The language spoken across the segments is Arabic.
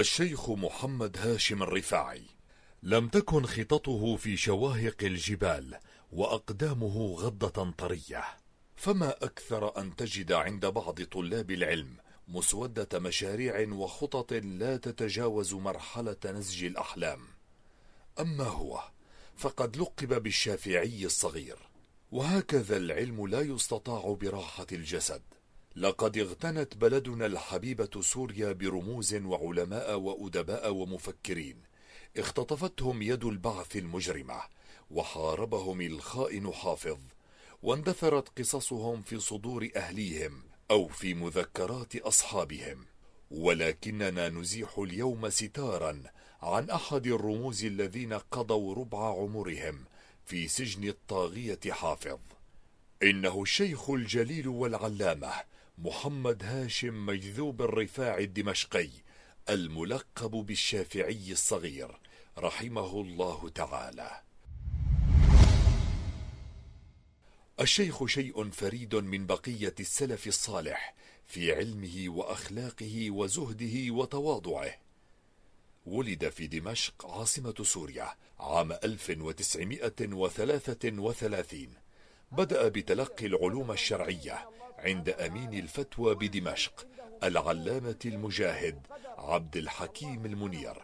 الشيخ محمد هاشم الرفاعي. لم تكن خططه في شواهق الجبال وأقدامه غضة طرية. فما أكثر أن تجد عند بعض طلاب العلم مسودة مشاريع وخطط لا تتجاوز مرحلة نسج الأحلام. أما هو فقد لقب بالشافعي الصغير. وهكذا العلم لا يستطاع براحة الجسد. لقد اغتنت بلدنا الحبيبة سوريا برموز وعلماء وأدباء ومفكرين. اختطفتهم يد البعث المجرمة وحاربهم الخائن حافظ واندثرت قصصهم في صدور أهليهم أو في مذكرات أصحابهم. ولكننا نزيح اليوم ستارا عن أحد الرموز الذين قضوا ربع عمرهم في سجن الطاغية حافظ. إنه الشيخ الجليل والعلامة محمد هاشم مجذوب الرفاع الدمشقي الملقب بالشافعي الصغير رحمه الله تعالى. الشيخ شيء فريد من بقية السلف الصالح في علمه وأخلاقه وزهده وتواضعه. ولد في دمشق عاصمة سوريا عام 1933 بدأ بتلقي العلوم الشرعية عند أمين الفتوى بدمشق العلامة المجاهد عبد الحكيم المنير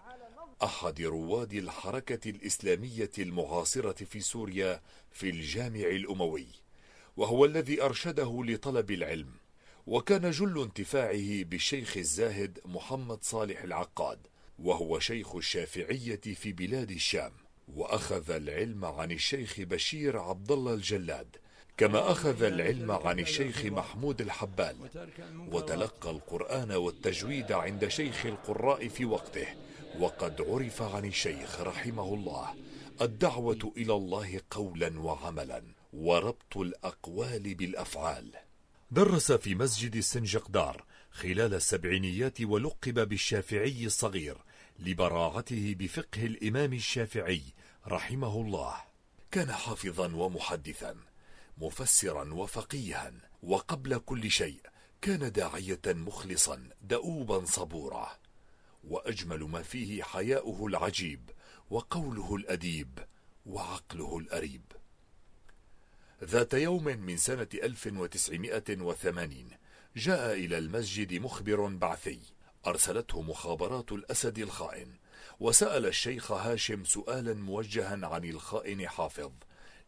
أحد رواد الحركة الإسلامية المعاصرة في سوريا في الجامع الأموي وهو الذي أرشده لطلب العلم. وكان جل انتفاعه بالشيخ الزاهد محمد صالح العقاد وهو شيخ الشافعية في بلاد الشام وأخذ العلم عن الشيخ بشير عبد الله الجلاد كما أخذ العلم عن الشيخ محمود الحبال وتلقى القرآن والتجويد عند شيخ القراء في وقته وقد عرف عن الشيخ رحمه الله الدعوة إلى الله قولا وعملا وربط الأقوال بالأفعال. درس في مسجد السنجقدار خلال السبعينيات ولقب بالشافعي الصغير لبراعته بفقه الإمام الشافعي رحمه الله. كان حافظا ومحدثا. مفسرا وفقيها. وقبل كل شيء كان داعية مخلصا دؤوبا صبورا. وأجمل ما فيه حياؤه العجيب وقوله الأديب وعقله الأريب. ذات يوم من سنة 1980 جاء إلى المسجد مخبر بعثي. أرسلته مخابرات الأسد الخائن. وسأل الشيخ هاشم سؤالا موجها عن الخائن حافظ.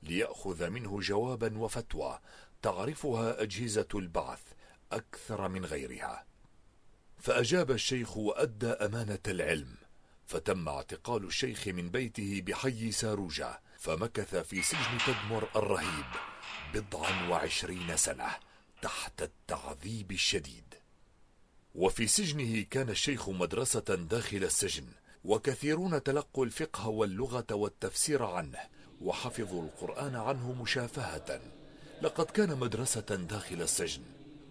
ليأخذ منه جوابا وفتوى تعرفها أجهزة البعث أكثر من غيرها. فأجاب الشيخ وأدى أمانة العلم فتم اعتقال الشيخ من بيته بحي ساروجة فمكث في سجن تدمر الرهيب بضعا وعشرين سنة تحت التعذيب الشديد. وفي سجنه كان الشيخ مدرسة داخل السجن وكثيرون تلقوا الفقه واللغة والتفسير عنه وحفظوا القرآن عنه مشافهة. لقد كان مدرسة داخل السجن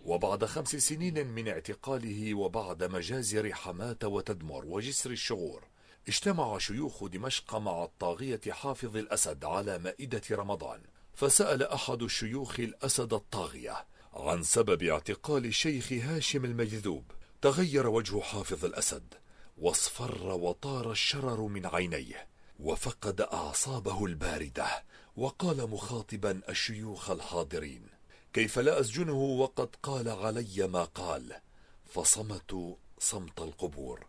وبعد خمس سنين من اعتقاله وبعد مجازر حماة وتدمر وجسر الشغور اجتمع شيوخ دمشق مع الطاغية حافظ الأسد على مائدة رمضان. فسأل أحد الشيوخ الأسد الطاغية عن سبب اعتقال الشيخ هاشم المجذوب. تغير وجه حافظ الأسد واصفر وطار الشرر من عينيه. وفقد أعصابه الباردة وقال مخاطبا الشيوخ الحاضرين كيف لا أسجنه وقد قال علي ما قال. فصمتوا صمت القبور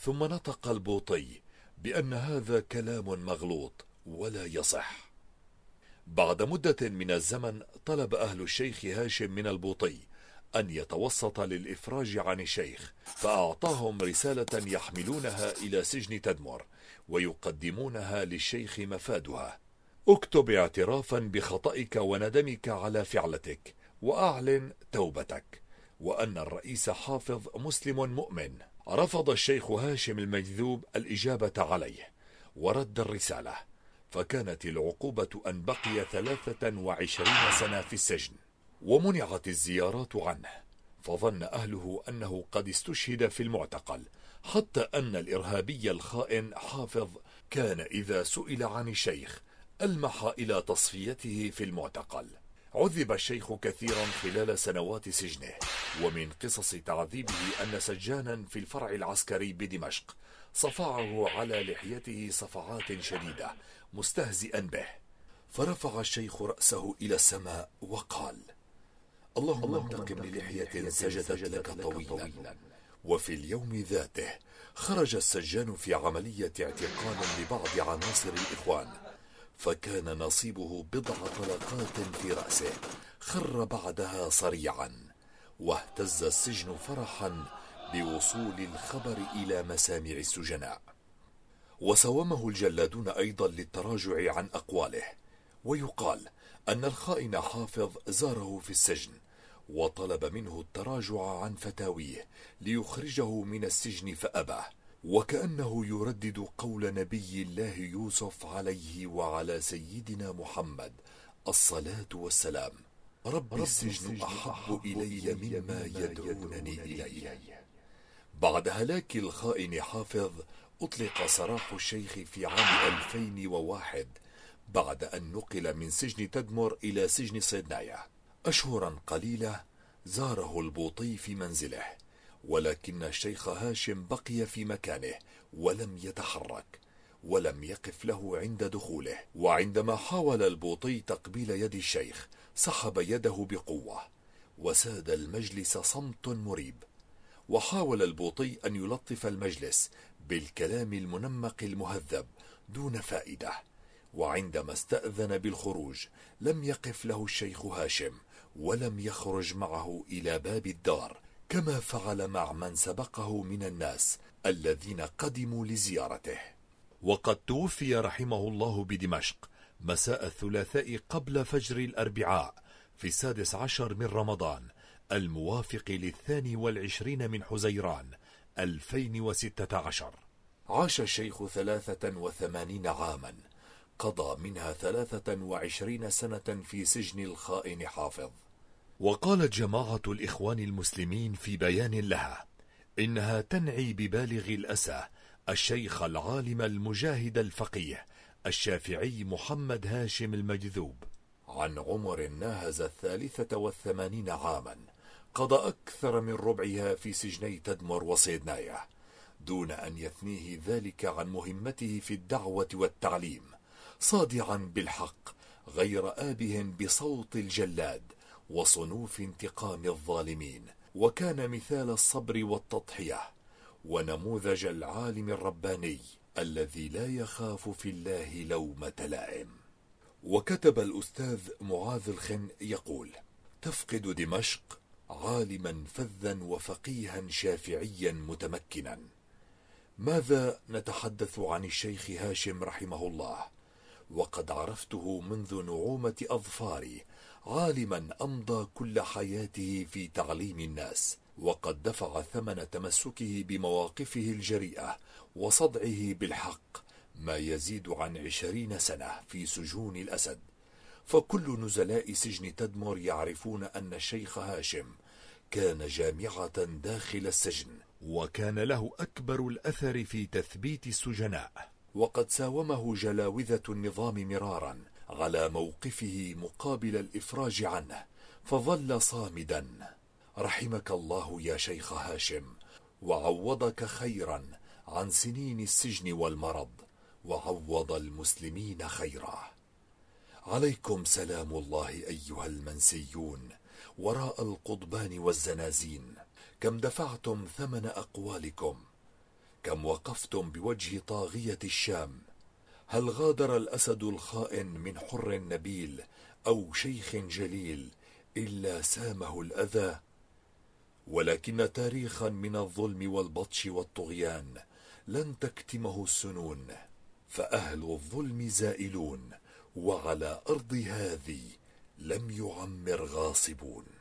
ثم نطق البوطي بأن هذا كلام مغلوط ولا يصح. بعد مدة من الزمن طلب أهل الشيخ هاشم من البوطي أن يتوسط للإفراج عن الشيخ فأعطاهم رسالة يحملونها إلى سجن تدمر. ويقدمونها للشيخ مفادها. اكتب اعترافا بخطئك وندمك على فعلتك وأعلن توبتك. وأن الرئيس حافظ مسلم مؤمن. رفض الشيخ هاشم المجذوب الإجابة عليه ورد الرسالة. فكانت العقوبة أن بقي ثلاثة وعشرين سنة في السجن ومنعت الزيارات عنه. فظن أهله أنه قد استشهد في المعتقل حتى أن الإرهابي الخائن حافظ كان إذا سئل عن الشيخ ألمح إلى تصفيته في المعتقل. عذب الشيخ كثيرا خلال سنوات سجنه ومن قصص تعذيبه أن سجانا في الفرع العسكري بدمشق صفعه على لحيته صفعات شديدة مستهزئا به. فرفع الشيخ رأسه إلى السماء وقال اللهم انتقم للحية سجدت لك طويلا. وفي اليوم ذاته خرج السجان في عملية اعتقال لبعض عناصر الإخوان فكان نصيبه بضع طلقات في رأسه خر بعدها صريعا واهتز السجن فرحا بوصول الخبر إلى مسامع السجناء. وسومه الجلادون أيضا للتراجع عن أقواله ويقال أن الخائن حافظ زاره في السجن وطلب منه التراجع عن فتاويه ليخرجه من السجن فأبى وكأنه يردد قول نبي الله يوسف عليه وعلى سيدنا محمد الصلاة والسلام. رب السجن أحب إلي مما يدعونني إليه. بعد هلاك الخائن حافظ أطلق سراح الشيخ في عام 2001 بعد أن نقل من سجن تدمر إلى سجن صيدنايا. أشهرا قليلة زاره البوطي في منزله ولكن الشيخ هاشم بقي في مكانه ولم يتحرك ولم يقف له عند دخوله. وعندما حاول البوطي تقبيل يد الشيخ سحب يده بقوة وساد المجلس صمت مريب. وحاول البوطي أن يلطف المجلس بالكلام المنمق المهذب دون فائدة. وعندما استأذن بالخروج لم يقف له الشيخ هاشم. ولم يخرج معه إلى باب الدار كما فعل مع من سبقه من الناس الذين قدموا لزيارته. وقد توفي رحمه الله بدمشق مساء الثلاثاء قبل فجر الأربعاء في السادس عشر من رمضان الموافق للثاني والعشرين من حزيران 2016 عاش الشيخ ثلاثة وثمانين عاما. قضى منها ثلاثة وعشرين سنة في سجن الخائن حافظ. وقالت جماعة الإخوان المسلمين في بيان لها إنها تنعي ببالغ الأسى الشيخ العالم المجاهد الفقيه الشافعي محمد هاشم المجذوب. عن عمر ناهز الثالثة والثمانين عاما قضى أكثر من ربعها في سجني تدمر وصيدنايا دون أن يثنيه ذلك عن مهمته في الدعوة والتعليم. صادعا بالحق غير آبه بصوت الجلاد وصنوف انتقام الظالمين. وكان مثال الصبر والتضحية ونموذج العالم الرباني الذي لا يخاف في الله لومة لائم وكتب الأستاذ معاذ الخن يقول تفقد دمشق عالما فذا وفقيها شافعيا متمكنا. ماذا نتحدث عن الشيخ هاشم رحمه الله؟ وقد عرفته منذ نعومة أظفاري عالما أمضى كل حياته في تعليم الناس وقد دفع ثمن تمسكه بمواقفه الجريئة وصدعه بالحق ما يزيد عن عشرين سنة في سجون الأسد. فكل نزلاء سجن تدمر يعرفون أن الشيخ هاشم كان جامعة داخل السجن وكان له أكبر الأثر في تثبيت السجناء. وقد ساومه جلاوذة النظام مرارا على موقفه مقابل الإفراج عنه فظل صامدا. رحمك الله يا شيخ هاشم وعوضك خيرا عن سنين السجن والمرض وعوض المسلمين خيرا. عليكم سلام الله أيها المنسيون وراء القضبان والزنازين كم دفعتم ثمن أقوالكم كم وقفتم بوجه طاغية الشام. هل غادر الأسد الخائن من حر نبيل أو شيخ جليل إلا سامه الأذى؟ ولكن تاريخا من الظلم والبطش والطغيان لن تكتمه السنون فأهل الظلم زائلون وعلى أرض هذه لم يعمر غاصبون.